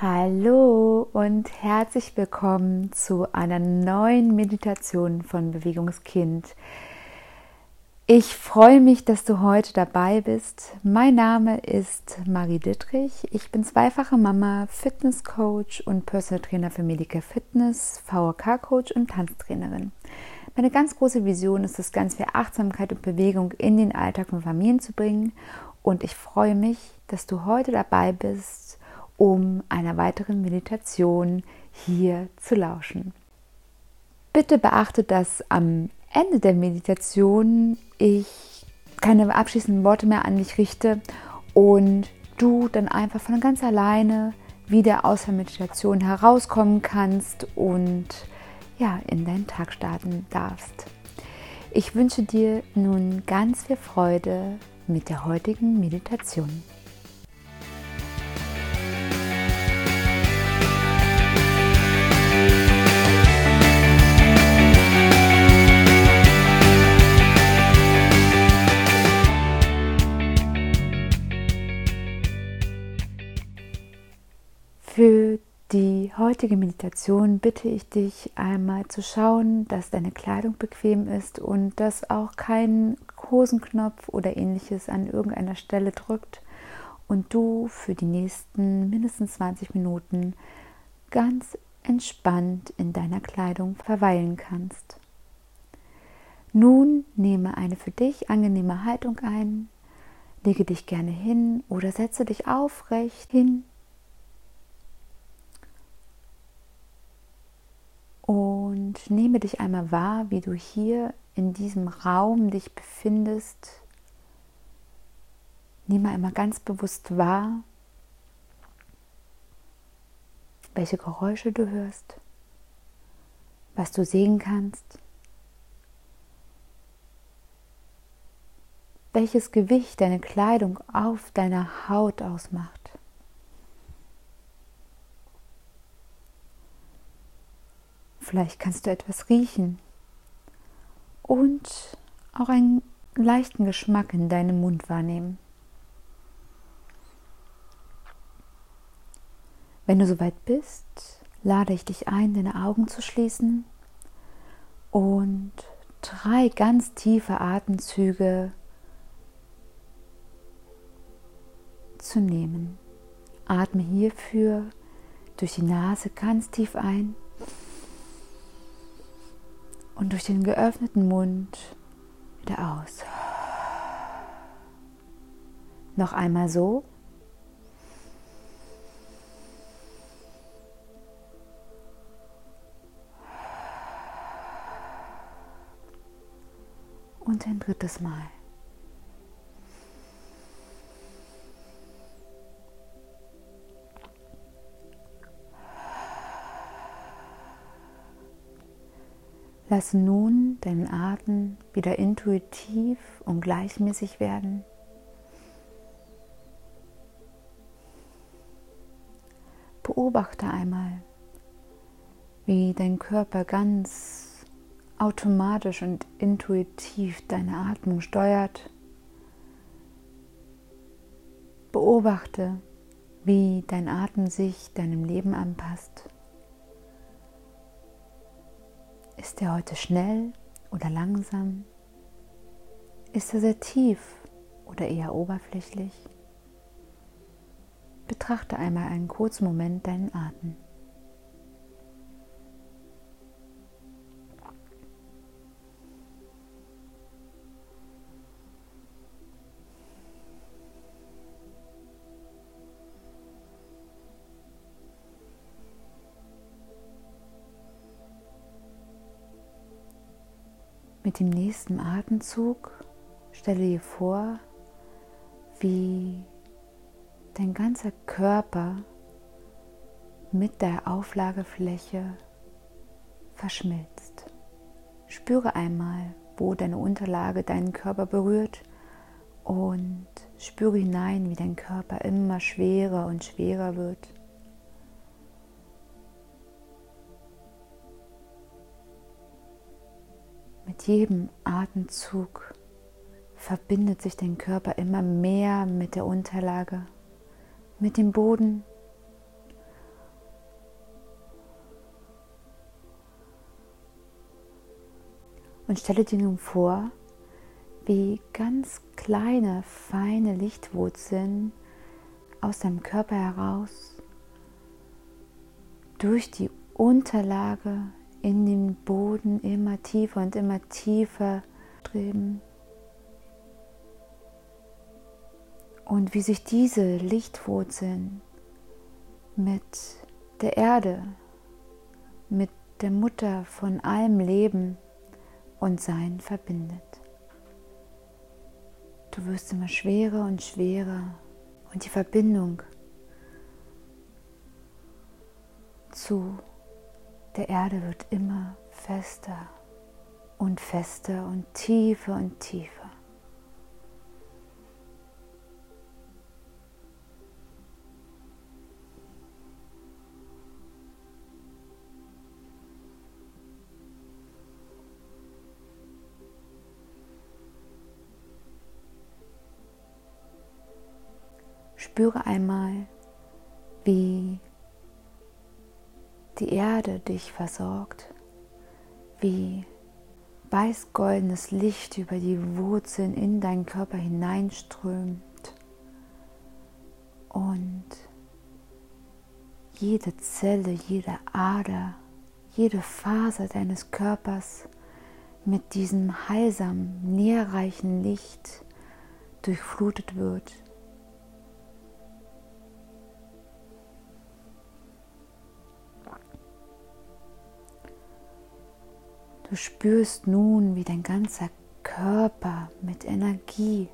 Hallo und herzlich willkommen zu einer neuen Meditation von Bewegungskind. Ich freue mich, dass du heute dabei bist. Mein Name ist Marie Dittrich. Ich bin zweifache Mama, Fitnesscoach und Personal Trainer für Medica Fitness, VK-Coach und Tanztrainerin. Meine ganz große Vision ist es, ganz viel Achtsamkeit und Bewegung in den Alltag von Familien zu bringen. Und ich freue mich, dass du heute dabei bist um einer weiteren Meditation hier zu lauschen. Bitte beachte, dass am Ende der Meditation ich keine abschließenden Worte mehr an dich richte und du dann einfach von ganz alleine wieder aus der Meditation herauskommen kannst und ja, in deinen Tag starten darfst. Ich wünsche dir nun ganz viel Freude mit der heutigen Meditation. Für die heutige Meditation bitte ich dich einmal zu schauen, dass deine Kleidung bequem ist und dass auch kein Hosenknopf oder ähnliches an irgendeiner Stelle drückt und du für die nächsten mindestens 20 Minuten ganz entspannt in deiner Kleidung verweilen kannst. Nun nehme eine für dich angenehme Haltung ein, lege dich gerne hin oder setze dich aufrecht hin Und nehme dich einmal wahr, wie du hier in diesem Raum dich befindest. Nehme einmal ganz bewusst wahr, welche Geräusche du hörst, was du sehen kannst, welches Gewicht deine Kleidung auf deiner Haut ausmacht. Vielleicht kannst du etwas riechen und auch einen leichten Geschmack in deinem Mund wahrnehmen. Wenn du soweit bist, lade ich dich ein, deine Augen zu schließen und drei ganz tiefe Atemzüge zu nehmen. Atme hierfür durch die Nase ganz tief ein und durch den geöffneten Mund wieder aus. Noch einmal so. Und ein drittes Mal. Lass nun deinen Atem wieder intuitiv und gleichmäßig werden. Beobachte einmal, wie dein Körper ganz automatisch und intuitiv deine Atmung steuert. Beobachte, wie dein Atem sich deinem Leben anpasst. Ist er heute schnell oder langsam? Ist er sehr tief oder eher oberflächlich? Betrachte einmal einen kurzen Moment deinen Atem. Dem nächsten Atemzug stelle dir vor, wie dein ganzer Körper mit der Auflagefläche verschmilzt. Spüre einmal, wo deine Unterlage deinen Körper berührt und spüre hinein, wie dein Körper immer schwerer und schwerer wird. mit jedem Atemzug verbindet sich dein Körper immer mehr mit der Unterlage, mit dem Boden. Und stelle dir nun vor, wie ganz kleine, feine Lichtwurzeln aus deinem Körper heraus durch die Unterlage in den Boden immer tiefer und immer tiefer streben. Und wie sich diese Lichtwurzeln mit der Erde, mit der Mutter von allem Leben und Sein verbindet. Du wirst immer schwerer und schwerer und die Verbindung zu der Erde wird immer fester und fester und tiefer und tiefer. Spüre einmal, wie die Erde dich versorgt, wie weißgoldenes Licht über die Wurzeln in deinen Körper hineinströmt und jede Zelle, jede Ader, jede Faser deines Körpers mit diesem heilsamen, nährreichen Licht durchflutet wird. Du spürst nun, wie dein ganzer Körper mit Energie,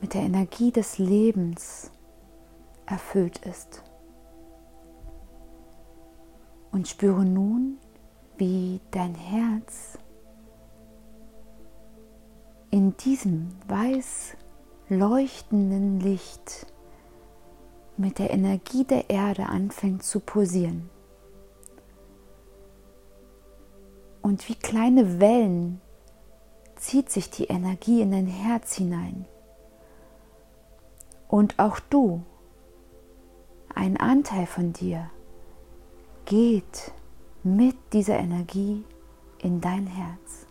mit der Energie des Lebens erfüllt ist. Und spüre nun, wie dein Herz in diesem weiß leuchtenden Licht mit der Energie der Erde anfängt zu pulsieren. Und wie kleine Wellen zieht sich die Energie in dein Herz hinein. Und auch du, ein Anteil von dir, geht mit dieser Energie in dein Herz.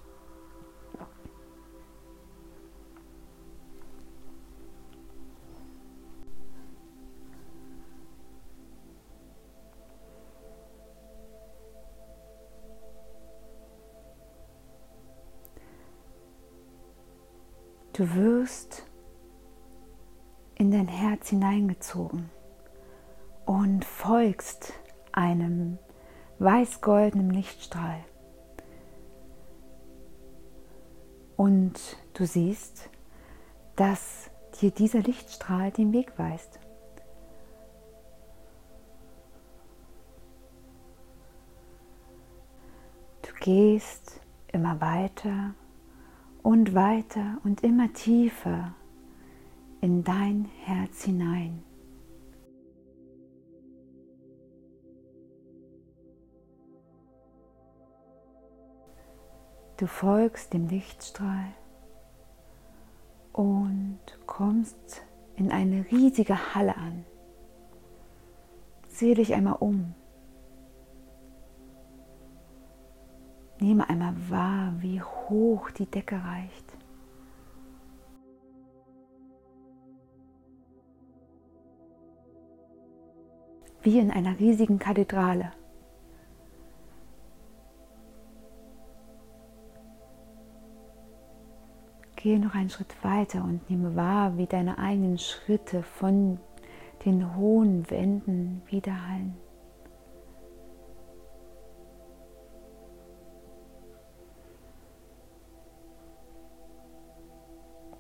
Du wirst in dein Herz hineingezogen und folgst einem weiß-goldenen Lichtstrahl. Und du siehst, dass dir dieser Lichtstrahl den Weg weist. Du gehst immer weiter und weiter und immer tiefer in dein Herz hinein. Du folgst dem Lichtstrahl und kommst in eine riesige Halle an. Sehe dich einmal um. Nehme einmal wahr, wie hoch die Decke reicht. Wie in einer riesigen Kathedrale. Gehe noch einen Schritt weiter und nehme wahr, wie deine eigenen Schritte von den hohen Wänden widerhallen.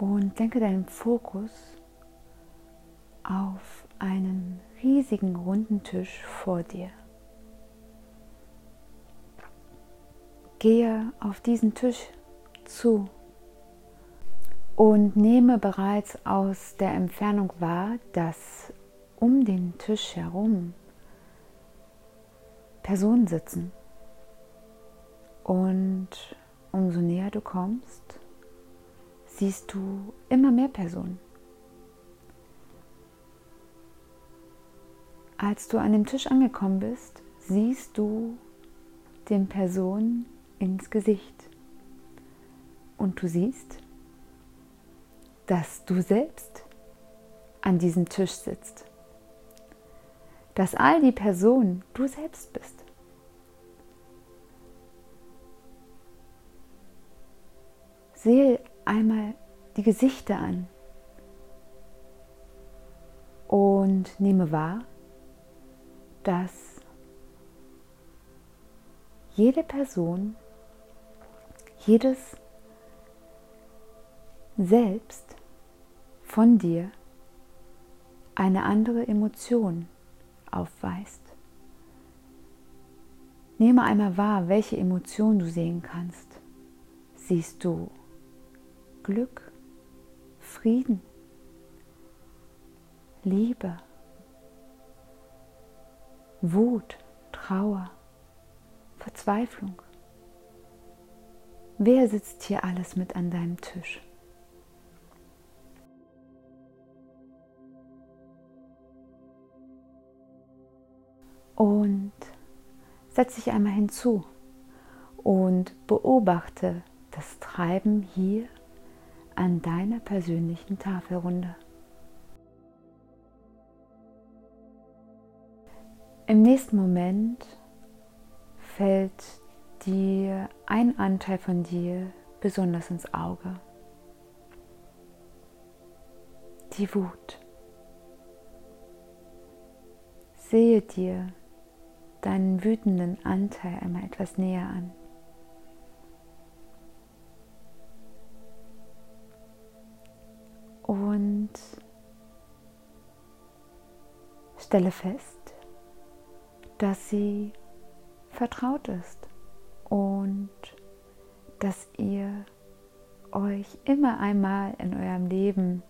Und denke deinen Fokus auf einen riesigen runden Tisch vor dir. Gehe auf diesen Tisch zu und nehme bereits aus der Entfernung wahr, dass um den Tisch herum Personen sitzen. Und umso näher du kommst, siehst du immer mehr Personen. Als du an dem Tisch angekommen bist, siehst du den Personen ins Gesicht. Und du siehst, dass du selbst an diesem Tisch sitzt. Dass all die Personen du selbst bist. Sehe einmal die Gesichter an und nehme wahr, dass jede Person, jedes Selbst von dir eine andere Emotion aufweist. Nehme einmal wahr, welche Emotion du sehen kannst. Siehst du Glück, Frieden, Liebe, Wut, Trauer, Verzweiflung. Wer sitzt hier alles mit an deinem Tisch? Und setz dich einmal hinzu und beobachte das Treiben hier an deiner persönlichen Tafelrunde. Im nächsten Moment fällt dir ein Anteil von dir besonders ins Auge. Die Wut. Sehe dir deinen wütenden Anteil einmal etwas näher an. Und stelle fest, dass sie vertraut ist und dass ihr euch immer einmal in eurem Leben,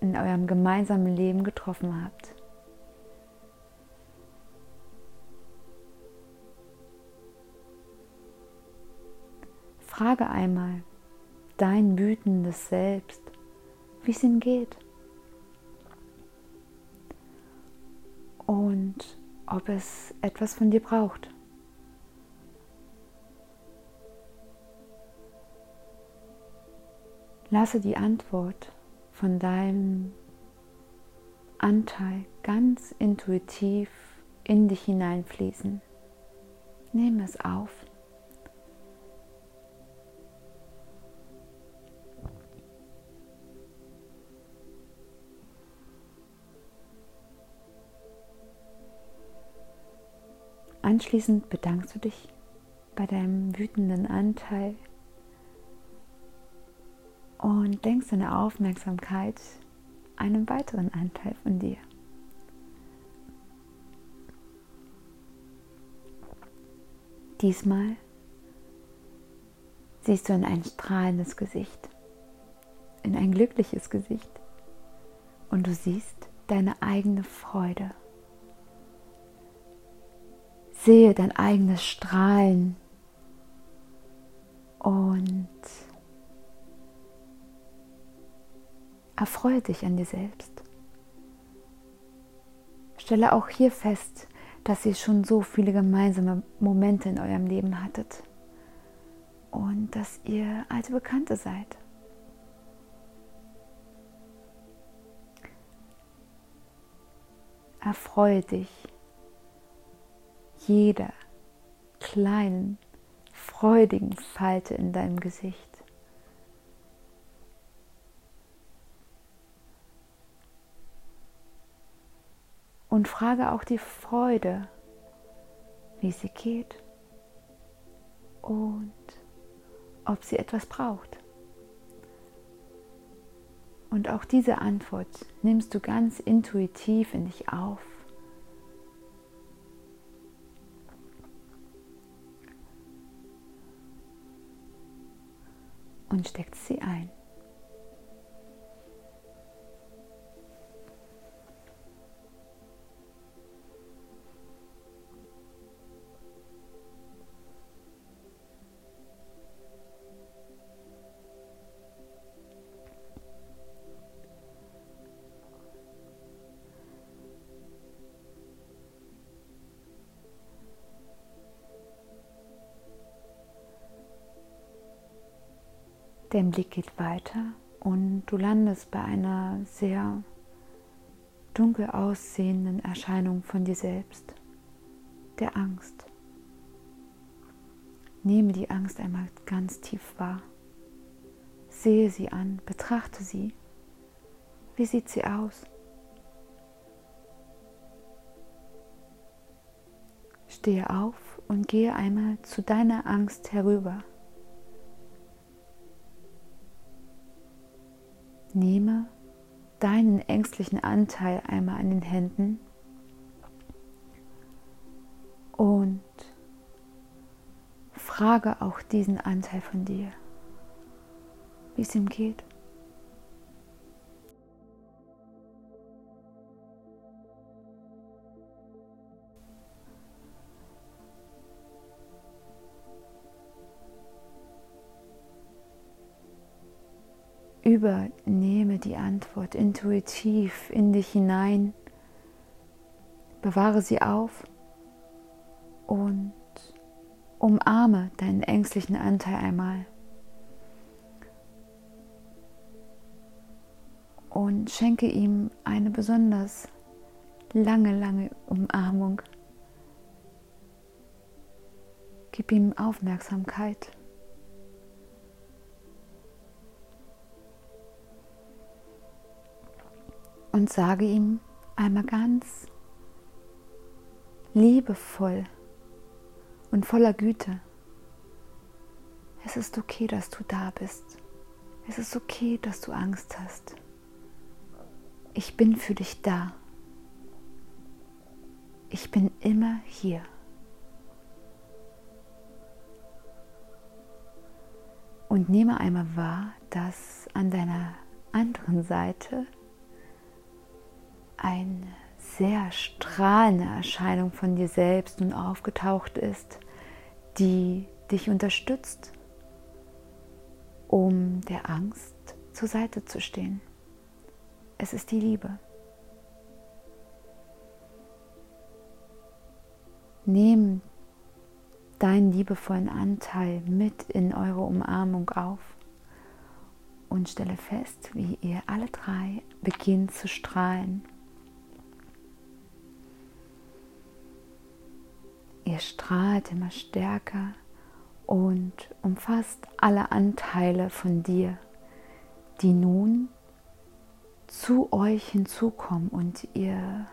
in eurem gemeinsamen Leben getroffen habt. Frage einmal dein wütendes Selbst, wie es ihm geht. Und ob es etwas von dir braucht. Lasse die Antwort von deinem Anteil ganz intuitiv in dich hineinfließen. Nehme es auf. Anschließend bedankst du dich bei deinem wütenden Anteil und denkst deine Aufmerksamkeit einem weiteren Anteil von dir. Diesmal siehst du in ein strahlendes Gesicht, in ein glückliches Gesicht und du siehst deine eigene Freude. Sehe dein eigenes Strahlen und Erfreue dich an dir selbst. Stelle auch hier fest, dass ihr schon so viele gemeinsame Momente in eurem Leben hattet und dass ihr alte Bekannte seid. Erfreue dich jeder kleinen, freudigen Falte in deinem Gesicht. Und frage auch die Freude, wie sie geht und ob sie etwas braucht. Und auch diese Antwort nimmst du ganz intuitiv in dich auf. Und steckst sie ein. Dein Blick geht weiter und du landest bei einer sehr dunkel aussehenden Erscheinung von dir selbst, der Angst. Nehme die Angst einmal ganz tief wahr. Sehe sie an, betrachte sie. Wie sieht sie aus? Stehe auf und gehe einmal zu deiner Angst herüber. Nehme deinen ängstlichen Anteil einmal an den Händen und frage auch diesen Anteil von dir, wie es ihm geht. Übernehme die Antwort intuitiv in dich hinein, bewahre sie auf und umarme deinen ängstlichen Anteil einmal. Und schenke ihm eine besonders lange, lange Umarmung. Gib ihm Aufmerksamkeit. Und sage ihm einmal ganz liebevoll und voller Güte, es ist okay, dass du da bist. Es ist okay, dass du Angst hast. Ich bin für dich da. Ich bin immer hier. Und nehme einmal wahr, dass an deiner anderen Seite eine sehr strahlende Erscheinung von dir selbst nun aufgetaucht ist, die dich unterstützt, um der Angst zur Seite zu stehen. Es ist die Liebe. Nimm deinen liebevollen Anteil mit in eure Umarmung auf und stelle fest, wie ihr alle drei beginnt zu strahlen. Ihr strahlt immer stärker und umfasst alle Anteile von dir, die nun zu euch hinzukommen und ihr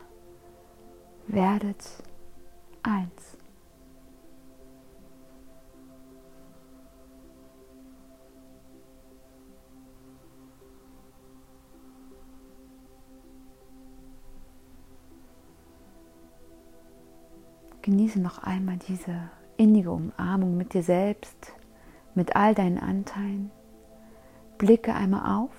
werdet eins. Genieße noch einmal diese innige Umarmung mit dir selbst, mit all deinen Anteilen. Blicke einmal auf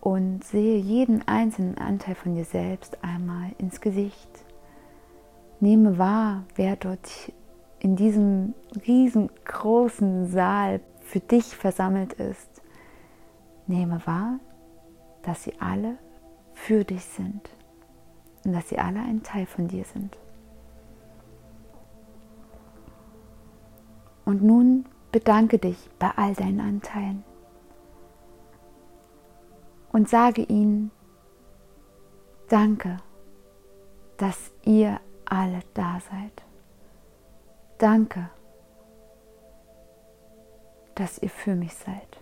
und sehe jeden einzelnen Anteil von dir selbst einmal ins Gesicht. Nehme wahr, wer dort in diesem riesengroßen Saal für dich versammelt ist. Nehme wahr, dass sie alle für dich sind und dass sie alle ein Teil von dir sind. Und nun bedanke dich bei all deinen Anteilen und sage ihnen, danke, dass ihr alle da seid. Danke, dass ihr für mich seid.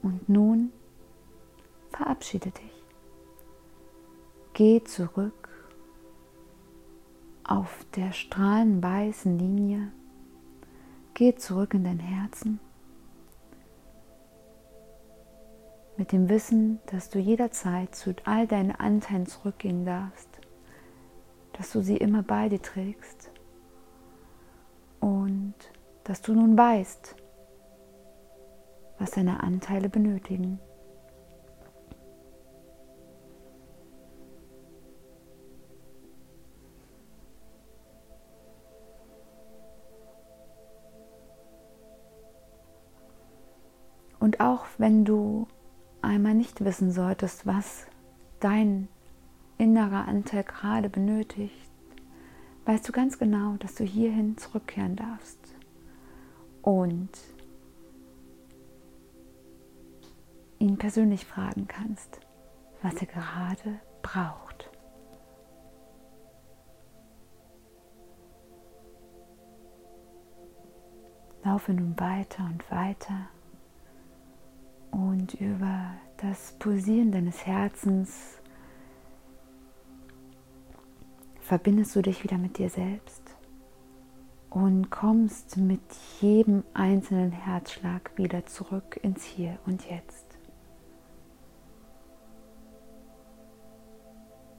Und nun verabschiede dich. Geh zurück auf der strahlenweißen Linie. Geh zurück in dein Herzen mit dem Wissen, dass du jederzeit zu all deinen Anteilen zurückgehen darfst, dass du sie immer bei dir trägst und dass du nun weißt, was deine Anteile benötigen. Wenn du einmal nicht wissen solltest, was dein innerer Anteil gerade benötigt, weißt du ganz genau, dass du hierhin zurückkehren darfst und ihn persönlich fragen kannst, was er gerade braucht. Laufe nun weiter und weiter und über das Pulsieren deines Herzens verbindest du dich wieder mit dir selbst und kommst mit jedem einzelnen Herzschlag wieder zurück ins Hier und Jetzt.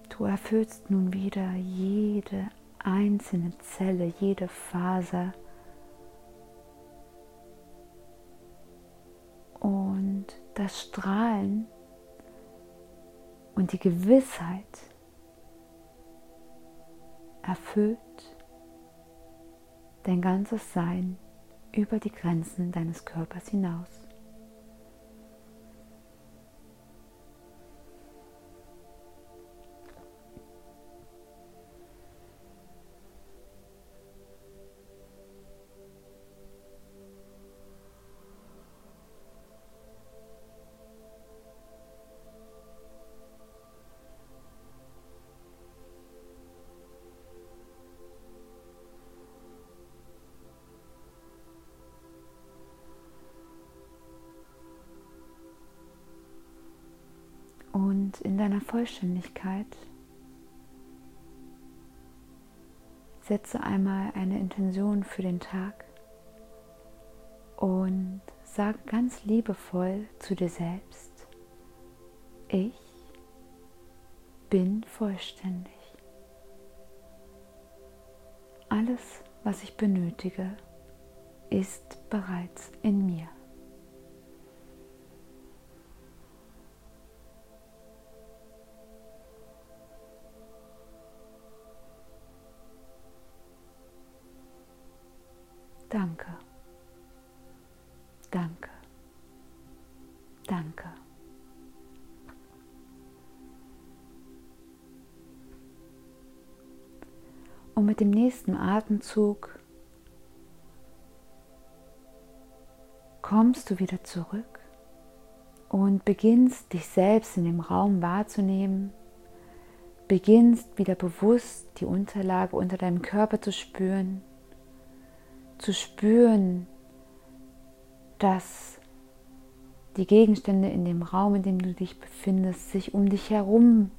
Du erfüllst nun wieder jede einzelne Zelle, jede Faser das Strahlen und die Gewissheit erfüllt dein ganzes Sein über die Grenzen deines Körpers hinaus. Vollständigkeit setze einmal eine Intention für den Tag und sag ganz liebevoll zu dir selbst, ich bin vollständig. Alles, was ich benötige, ist bereits in mir. Danke. Danke. Danke. Und mit dem nächsten Atemzug kommst du wieder zurück und beginnst dich selbst in dem Raum wahrzunehmen, beginnst wieder bewusst die Unterlage unter deinem Körper zu spüren zu spüren, dass die Gegenstände in dem Raum, in dem du dich befindest, sich um dich herum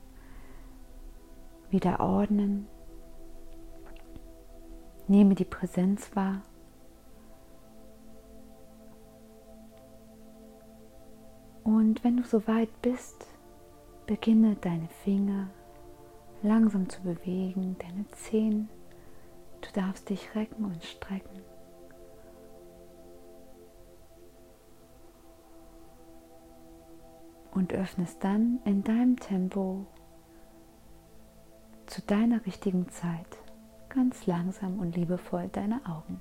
wieder ordnen. Nehme die Präsenz wahr. Und wenn du soweit bist, beginne deine Finger langsam zu bewegen, deine Zehen Du darfst dich recken und strecken. Und öffnest dann in deinem Tempo zu deiner richtigen Zeit ganz langsam und liebevoll deine Augen.